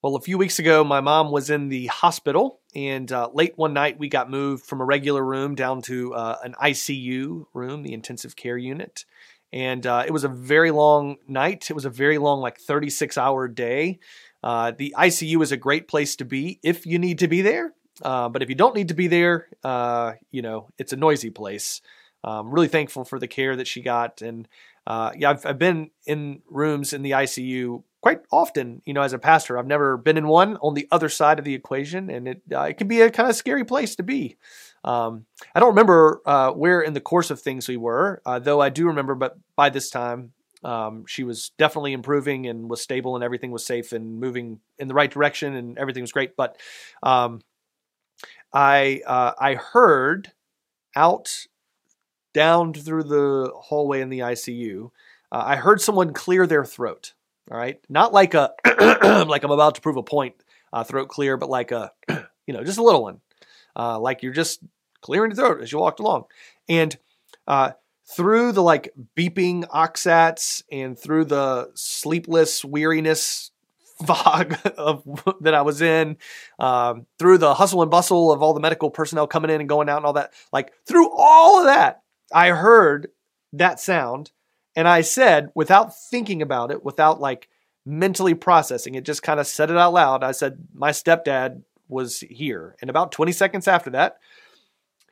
Well, a few weeks ago, my mom was in the hospital, and uh, late one night, we got moved from a regular room down to uh, an ICU room, the intensive care unit. And uh, it was a very long night. It was a very long, like 36 hour day. Uh, the ICU is a great place to be if you need to be there. Uh, but if you don't need to be there, uh, you know, it's a noisy place. I'm really thankful for the care that she got. And yeah, I've, I've been in rooms in the ICU quite often, you know, as a pastor. I've never been in one on the other side of the equation, and it uh, it can be a kind of scary place to be. Um, I don't remember uh, where in the course of things we were, uh, though I do remember. But by this time, um, she was definitely improving and was stable, and everything was safe and moving in the right direction, and everything was great. But um, I uh, I heard out down through the hallway in the ICU. Uh, I heard someone clear their throat. All right, not like a like I'm about to prove a point, uh, throat clear, but like a you know just a little one, uh, like you're just clearing the throat as you walked along, and uh, through the like beeping oxats and through the sleepless weariness fog of that I was in, um, through the hustle and bustle of all the medical personnel coming in and going out and all that, like through all of that, I heard that sound and I said, without thinking about it, without like mentally processing it, just kind of said it out loud. I said, My stepdad was here. And about 20 seconds after that,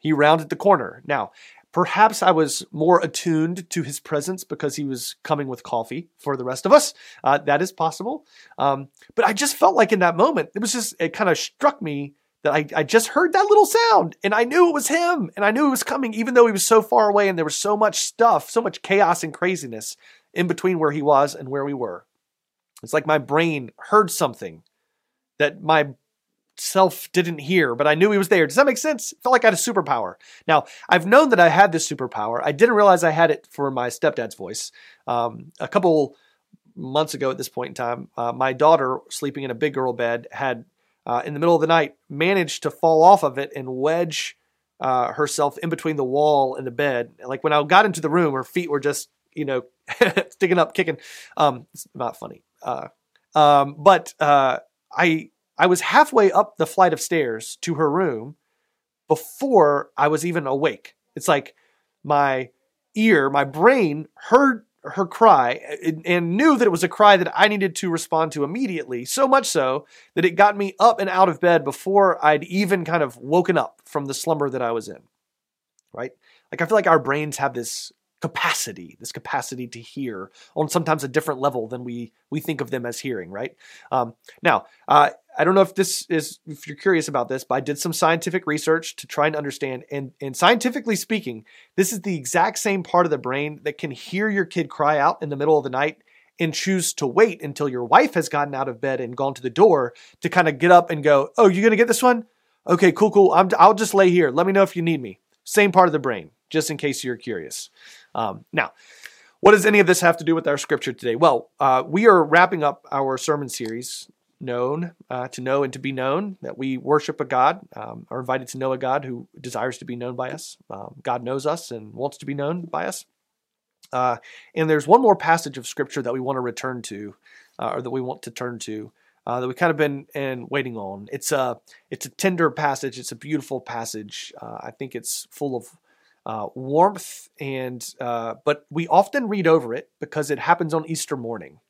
he rounded the corner. Now, perhaps I was more attuned to his presence because he was coming with coffee for the rest of us. Uh, that is possible. Um, but I just felt like in that moment, it was just, it kind of struck me that I, I just heard that little sound and I knew it was him and I knew it was coming, even though he was so far away and there was so much stuff, so much chaos and craziness in between where he was and where we were. It's like my brain heard something that my self didn't hear, but I knew he was there. Does that make sense? It felt like I had a superpower. Now, I've known that I had this superpower. I didn't realize I had it for my stepdad's voice. Um, a couple months ago at this point in time, uh, my daughter, sleeping in a big girl bed, had uh, in the middle of the night, managed to fall off of it and wedge uh, herself in between the wall and the bed. Like when I got into the room, her feet were just, you know, sticking up, kicking. Um, it's not funny. Uh, um, but uh, I I was halfway up the flight of stairs to her room before I was even awake. It's like my ear, my brain heard her cry and knew that it was a cry that I needed to respond to immediately. So much so that it got me up and out of bed before I'd even kind of woken up from the slumber that I was in. Right? Like I feel like our brains have this capacity, this capacity to hear on sometimes a different level than we we think of them as hearing. Right? Um, now, uh, I don't know if this is if you're curious about this, but I did some scientific research to try and understand. And, and scientifically speaking, this is the exact same part of the brain that can hear your kid cry out in the middle of the night and choose to wait until your wife has gotten out of bed and gone to the door to kind of get up and go, "Oh, you're gonna get this one? Okay, cool, cool. i will just lay here. Let me know if you need me." Same part of the brain, just in case you're curious. Um, now, what does any of this have to do with our scripture today? Well, uh, we are wrapping up our sermon series known, uh, to know and to be known, that we worship a God, um, are invited to know a God who desires to be known by us. Um, God knows us and wants to be known by us. Uh, and there's one more passage of Scripture that we want to return to, uh, or that we want to turn to, uh, that we've kind of been and waiting on. It's a it's a tender passage. It's a beautiful passage. Uh, I think it's full of uh, warmth and but we often read over it because it happens on Easter morning.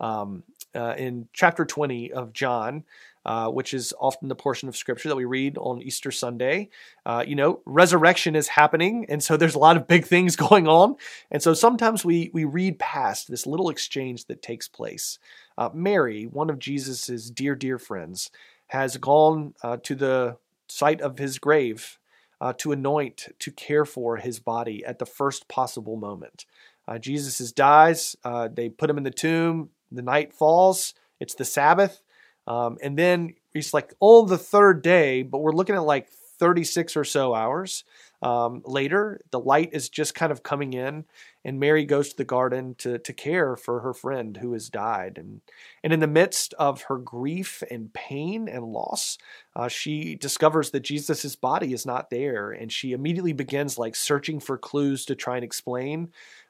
Um, uh, in chapter 20 of John, uh, which is often the portion of scripture that we read on Easter Sunday. Uh, you know, resurrection is happening, and so there's a lot of big things going on. And so sometimes we we read past this little exchange that takes place. Uh, Mary, one of Jesus's dear dear friends, has gone uh, to the site of his grave uh, to anoint, to care for his body at the first possible moment. Jesus dies. they put him in the tomb the night falls, it's the Sabbath. Um, and then it's like on the third day, but we're looking at like 36 or so hours um, later. The light is just kind of coming in, and Mary goes to the garden to, to care for her friend who has died. And, and in the midst of her grief and pain and loss, uh, she discovers that Jesus' body is not there. And she immediately begins like searching for clues to try and explain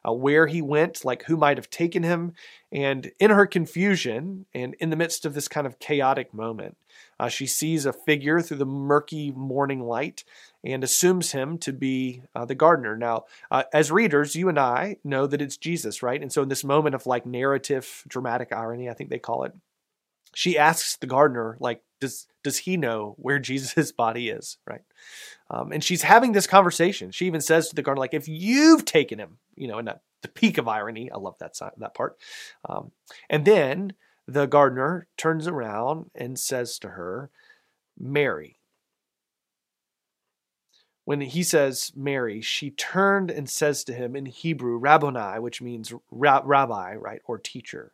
uh, where he went, like who might have taken him. And in her confusion and in the midst of this kind of chaotic moment, uh, she sees a figure through the murky morning light and assumes him to be uh, the gardener. Now, uh, as readers, you and I know that it's Jesus, right? And so, in this moment of like narrative, dramatic irony, I think they call it, she asks the gardener, like, does does he know where Jesus' body is, right? Um, and she's having this conversation. She even says to the gardener, like, if you've taken him, you know, in the peak of irony, I love that that part. Um, and then the gardener turns around and says to her, Mary. When he says Mary, she turned and says to him in Hebrew, Rabboni, which means rabbi, right, or teacher.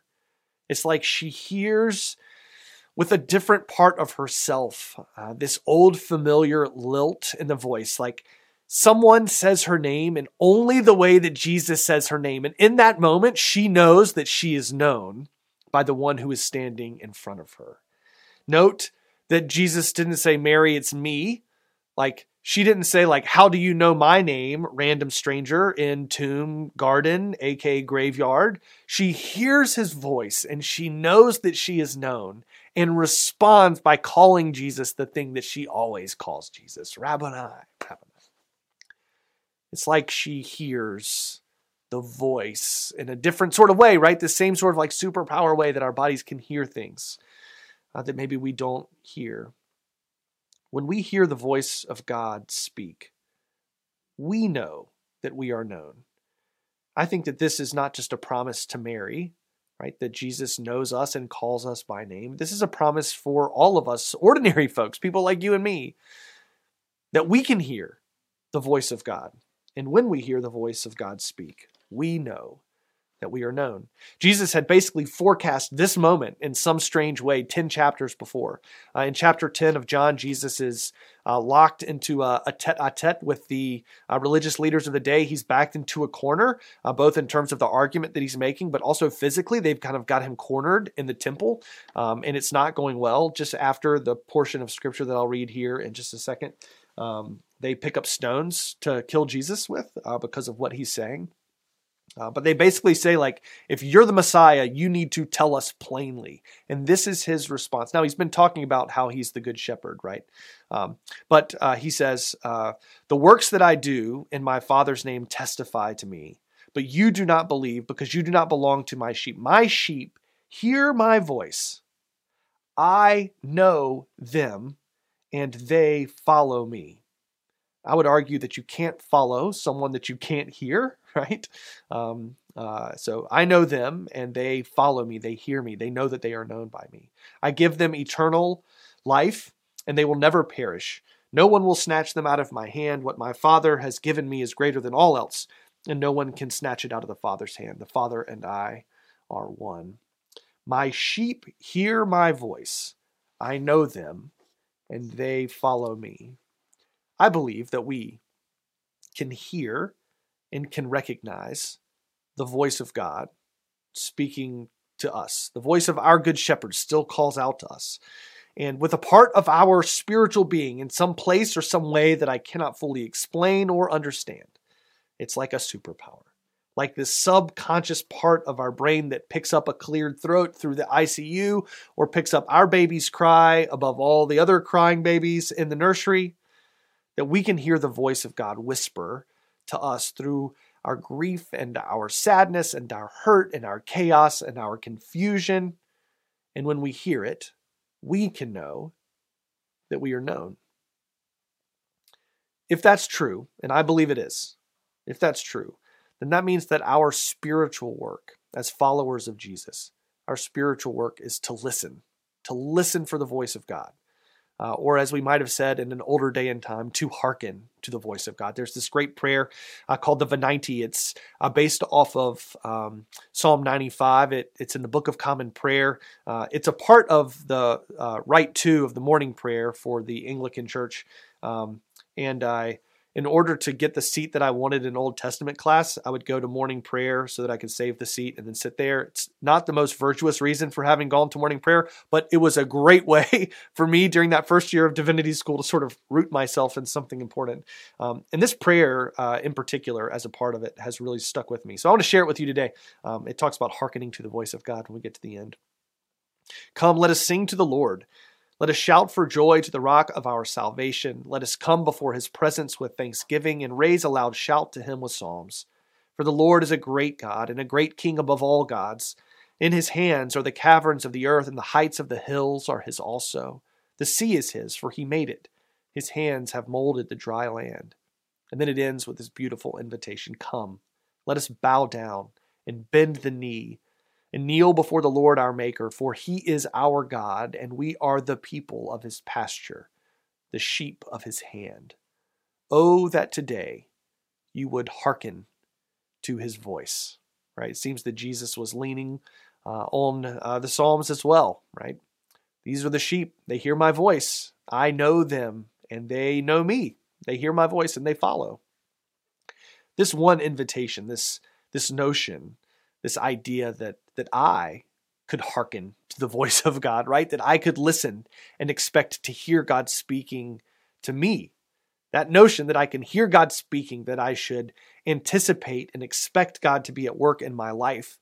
It's like she hears with a different part of herself uh, this old familiar lilt in the voice, like someone says her name in only the way that Jesus says her name. And in that moment, she knows that she is known by the one who is standing in front of her. Note that Jesus didn't say, Mary, it's me. Like, she didn't say, like, how do you know my name, random stranger in tomb garden, aka graveyard? She hears his voice and she knows that she is known and responds by calling Jesus the thing that she always calls Jesus, Rabboni, Rabboni. It's like she hears the voice in a different sort of way, right? The same sort of like superpower way that our bodies can hear things uh, that maybe we don't hear. When we hear the voice of God speak, we know that we are known. I think that this is not just a promise to Mary, right? That Jesus knows us and calls us by name. This is a promise for all of us, ordinary folks, people like you and me, that we can hear the voice of God. And when we hear the voice of God speak, we know that we are known. Jesus had basically forecast this moment in some strange way 10 chapters before. Uh, in chapter 10 of John, Jesus is uh, locked into a, a tete a tete with the uh, religious leaders of the day. He's backed into a corner, uh, both in terms of the argument that he's making, but also physically. They've kind of got him cornered in the temple, um, and it's not going well. Just after the portion of scripture that I'll read here in just a second, um, they pick up stones to kill Jesus with uh, because of what he's saying. Uh, but they basically say, like, if you're the Messiah, you need to tell us plainly. And this is his response. Now, he's been talking about how he's the good shepherd, right? Um, but uh, he says, uh, The works that I do in my Father's name testify to me, but you do not believe because you do not belong to my sheep. My sheep hear my voice. I know them, and they follow me. I would argue that you can't follow someone that you can't hear, right? Um, uh, so I know them and they follow me. They hear me. They know that they are known by me. I give them eternal life and they will never perish. No one will snatch them out of my hand. What my Father has given me is greater than all else, and no one can snatch it out of the Father's hand. The Father and I are one. My sheep hear my voice. I know them, and they follow me. I believe that we can hear and can recognize the voice of God speaking to us. The voice of our good shepherd still calls out to us. And with a part of our spiritual being in some place or some way that I cannot fully explain or understand, it's like a superpower. Like this subconscious part of our brain that picks up a cleared throat through the ICU or picks up our baby's cry above all the other crying babies in the nursery that we can hear the voice of God whisper to us through our grief and our sadness and our hurt and our chaos and our confusion. And when we hear it, we can know that we are known. If that's true, and I believe it is, if that's true, then that means that our spiritual work as followers of Jesus, our spiritual work is to listen, to listen for the voice of God uh, or as we might have said in an older day and time, to hearken to the voice of God. There's this great prayer uh, called the Venite. It's uh, based off of um, Psalm 95. It, it's in the Book of Common Prayer. Uh, it's a part of the uh, Rite Two of the morning prayer for the Anglican Church. Um, and I in order to get the seat that I wanted in Old Testament class, I would go to morning prayer so that I could save the seat and then sit there. It's not the most virtuous reason for having gone to morning prayer, but it was a great way for me during that first year of divinity school to sort of root myself in something important. Um, and this prayer, uh, in particular, as a part of it, has really stuck with me. So I want to share it with you today. Um, it talks about hearkening to the voice of God when we get to the end. Come, let us sing to the Lord. Let us shout for joy to the rock of our salvation. Let us come before his presence with thanksgiving and raise a loud shout to him with psalms. For the Lord is a great God and a great King above all gods. In his hands are the caverns of the earth, and the heights of the hills are his also. The sea is his, for he made it. His hands have molded the dry land. And then it ends with this beautiful invitation Come, let us bow down and bend the knee and kneel before the Lord our Maker, for he is our God, and we are the people of his pasture, the sheep of his hand. Oh, that today you would hearken to his voice. Right? It seems that Jesus was leaning uh, on uh, the Psalms as well, right? These are the sheep. They hear my voice. I know them, and they know me. They hear my voice and they follow. This one invitation, this, this notion, this idea that that I could hearken to the voice of God, right? That I could listen and expect to hear God speaking to me. That notion that I can hear God speaking, that I should anticipate and expect God to be at work in my life.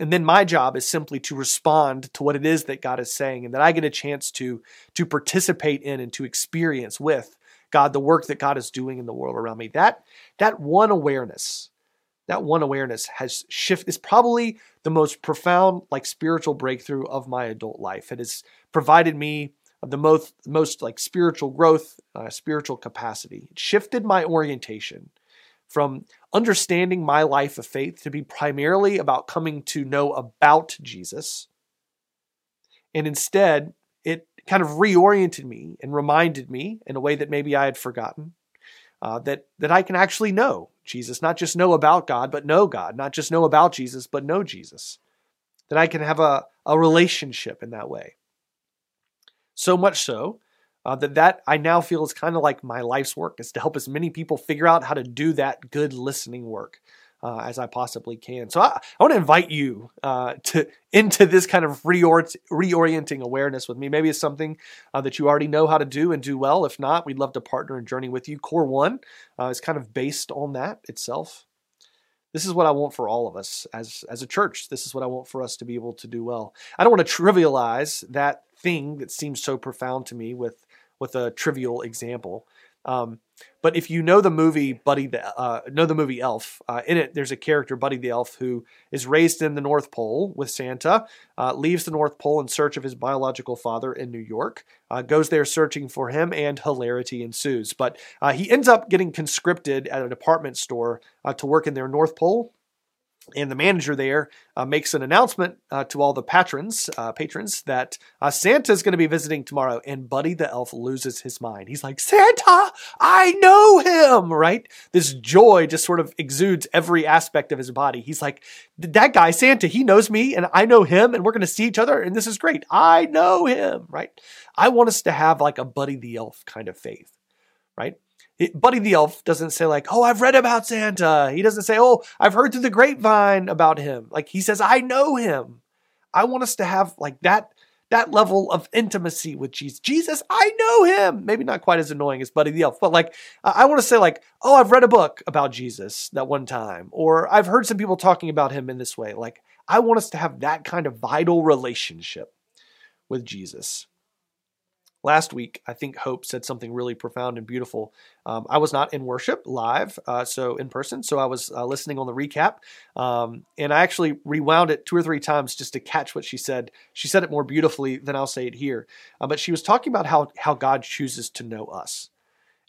And then my job is simply to respond to what it is that God is saying and that I get a chance to, to participate in and to experience with God the work that God is doing in the world around me. That, that one awareness, that one awareness has shifted is probably the most profound like spiritual breakthrough of my adult life. It has provided me the most most like spiritual growth uh, spiritual capacity. It shifted my orientation from understanding my life of faith to be primarily about coming to know about jesus. And instead it kind of reoriented me and reminded me in a way that maybe i had forgotten uh, that that I can actually know Jesus, not just know about God, but know God, not just know about Jesus, but know Jesus. That I can have a, a relationship in that way. So much so uh, that that I now feel is kind of like my life's work is to help as many people figure out how to do that good listening work uh, as I possibly can. So I, I want to invite you uh, to into this kind of reorient, reorienting awareness with me. Maybe it's something uh, that you already know how to do and do well. If not, we'd love to partner and journey with you. Core One uh, is kind of based on that itself. This is what I want for all of us as as a church. This is what I want for us to be able to do well. I don't want to trivialize that thing that seems so profound to me with with a trivial example. Um, but if you know the movie Buddy the uh, know the movie Elf, uh, in it there's a character Buddy the Elf who is raised in the North Pole with Santa, uh, leaves the North Pole in search of his biological father in New York, uh, goes there searching for him, and hilarity ensues. But uh, he ends up getting conscripted at a department store uh, to work in their North Pole and the manager there uh, makes an announcement uh, to all the patrons uh, patrons that uh, Santa is going to be visiting tomorrow, and Buddy the elf loses his mind. He's like, "Santa, I know him!" Right? This joy just sort of exudes every aspect of his body. He's like, "That guy, Santa, he knows me, and I know him, and we're going to see each other, and this is great. I know him." Right? I want us to have like a Buddy the elf kind of faith, right? Buddy the Elf doesn't say like, "Oh, I've read about Santa." He doesn't say, "Oh, I've heard through the grapevine about him." Like he says, "I know him." I want us to have like that that level of intimacy with Jesus. Jesus, I know him. Maybe not quite as annoying as Buddy the Elf, but like I want to say like, "Oh, I've read a book about Jesus that one time," or I've heard some people talking about him in this way. Like I want us to have that kind of vital relationship with Jesus last week, I think Hope said something really profound and beautiful. Um, I was not in worship live, uh, so in person, so I was uh, listening on the recap, um, and I actually rewound it two or three times just to catch what she said. She said it more beautifully than I'll say it here, uh, but she was talking about how how God chooses to know us,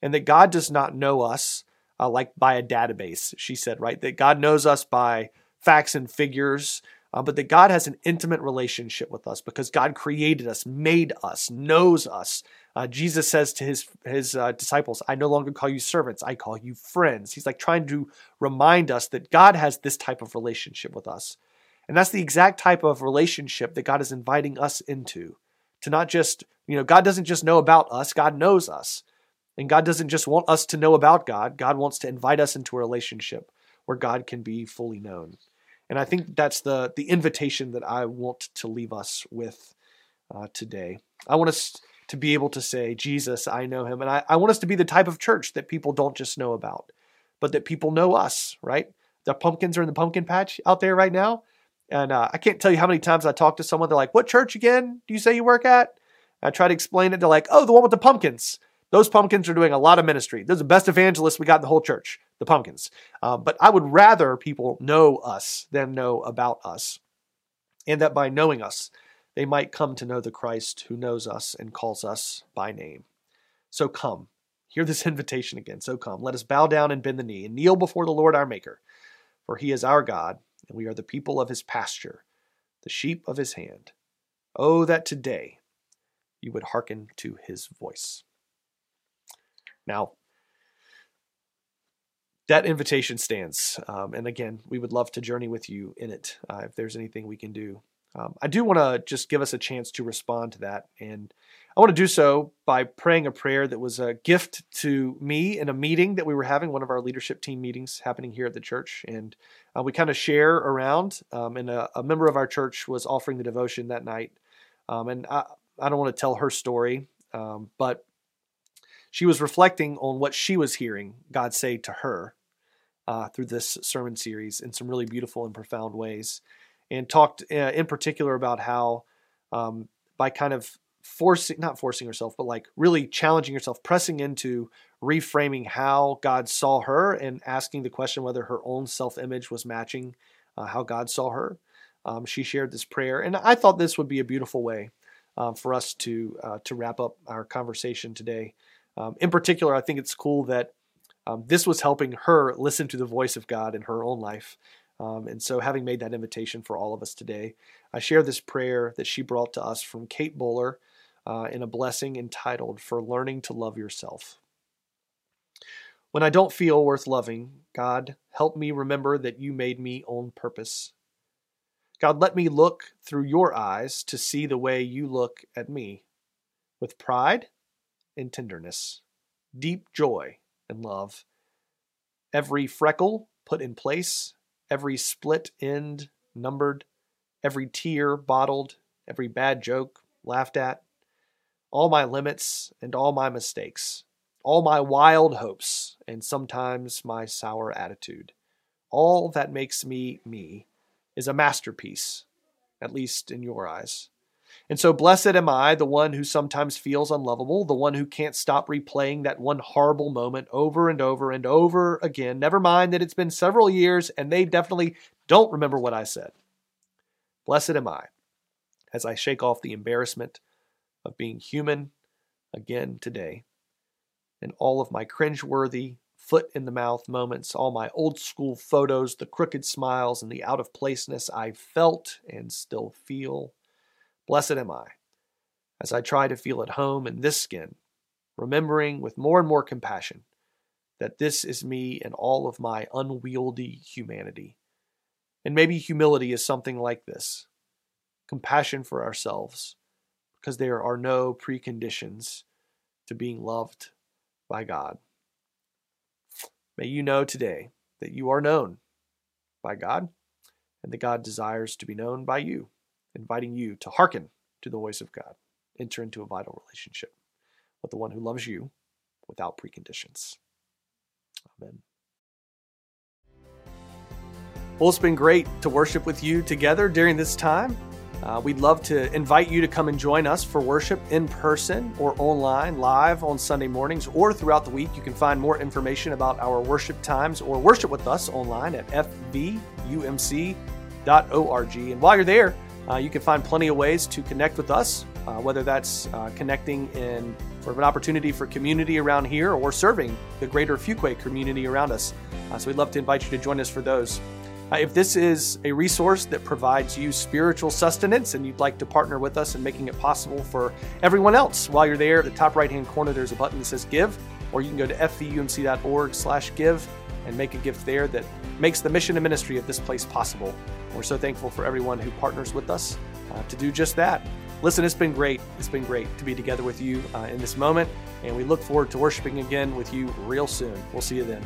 and that God does not know us uh, like by a database. She said, right, that God knows us by facts and figures uh, but that God has an intimate relationship with us because God created us, made us, knows us. Uh, Jesus says to his his uh, disciples, "I no longer call you servants; I call you friends." He's like trying to remind us that God has this type of relationship with us, and that's the exact type of relationship that God is inviting us into. To not just, you know, God doesn't just know about us; God knows us. And God doesn't just want us to know about God, God wants to invite us into a relationship where God can be fully known. And I think that's the, the invitation that I want to leave us with uh, today. I want us to be able to say, Jesus, I know him. And I, I want us to be the type of church that people don't just know about, but that people know us, right? The pumpkins are in the pumpkin patch out there right now. And uh, I can't tell you how many times I talk to someone, they're like, What church again do you say you work at? I try to explain it. They're like, Oh, the one with the pumpkins. Those pumpkins are doing a lot of ministry. Those are the best evangelists we got in the whole church, the pumpkins. Um, but I would rather people know us than know about us. And that by knowing us, they might come to know the Christ who knows us and calls us by name. So come, hear this invitation again. So come, let us bow down and bend the knee and kneel before the Lord our Maker, for he is our God, and we are the people of his pasture, the sheep of his hand. Oh, that today you would hearken to his voice. Now, that invitation stands. Um, and again, we would love to journey with you in it uh, if there's anything we can do. Um, I do want to just give us a chance to respond to that. And I want to do so by praying a prayer that was a gift to me in a meeting that we were having, one of our leadership team meetings happening here at the church. And uh, we kind of share around. Um, and a, a, member of our church was offering the devotion that night. Um, and I, I, don't want to tell her story, um, but she was reflecting on what she was hearing God say to her uh, through this sermon series in some really beautiful and profound ways and talked uh, in particular about how um, by kind of forcing not forcing herself but like really challenging herself pressing into reframing how god saw her and asking the question whether her own self-image was matching uh, how god saw her um, she shared this prayer. And i thought this would be a beautiful way um, for us to uh, to wrap up our conversation today um, in particular i think it's cool that um, this was helping her listen to the voice of god in her own life um, and so, having made that invitation for all of us today, I share this prayer that she brought to us from Kate Bowler uh, in a blessing entitled For Learning to Love Yourself. When I don't feel worth loving, God, help me remember that you made me on purpose. God, let me look through your eyes to see the way you look at me, with pride and tenderness, deep joy and love. Every freckle put in place every split end numbered, every tear bottled, every bad joke laughed at, all my limits and all my mistakes, all my wild hopes and sometimes my sour attitude. All that makes me me is a masterpiece, at least in your eyes. And so, blessed am I, the one who sometimes feels unlovable, the one who can't stop replaying that one horrible moment over and over and over again. Never mind that it's been several years and they definitely don't remember what I said. Blessed am I as I shake off the embarrassment of being human again today. And all of my cringeworthy, foot in the mouth moments, all my old school photos, the crooked smiles, and the out of placeness I felt and still feel Blessed am I, as I try to feel at home in this skin, remembering with more and more compassion that this is me and all of my unwieldy humanity. And maybe humility is something like this compassion for ourselves, because there are no preconditions to being loved by God. May you know today that you are known by God and that God desires to be known by you inviting you to hearken to the voice of God, enter into a vital relationship with the one who loves you without preconditions. Amen. Well, it's been great to worship with you together during this time. Uh, we'd love to invite you to come and join us for worship in person or online, live on Sunday mornings, or throughout the week. You can find more information about our worship times or worship with us online at fvumc.org. And while you're there, uh, you can find plenty of ways to connect with us, uh, whether that's uh, connecting in sort of an opportunity for community around here or serving the greater Fuquay community around us. Uh, so we'd love to invite you to join us for those. Uh, if this is a resource that provides you spiritual sustenance and you'd like to partner with us in making it possible for everyone else, while you're there, at the top right-hand corner, there's a button that says Give, or you can go to fvumc.org/give and make a gift there that makes the mission and ministry of this place possible. We're so thankful for everyone who partners with us uh, to do just that. listen, it's been great. It's been great to be together with you uh, in this moment, and we look forward to worshiping again with you real soon. We'll see you then.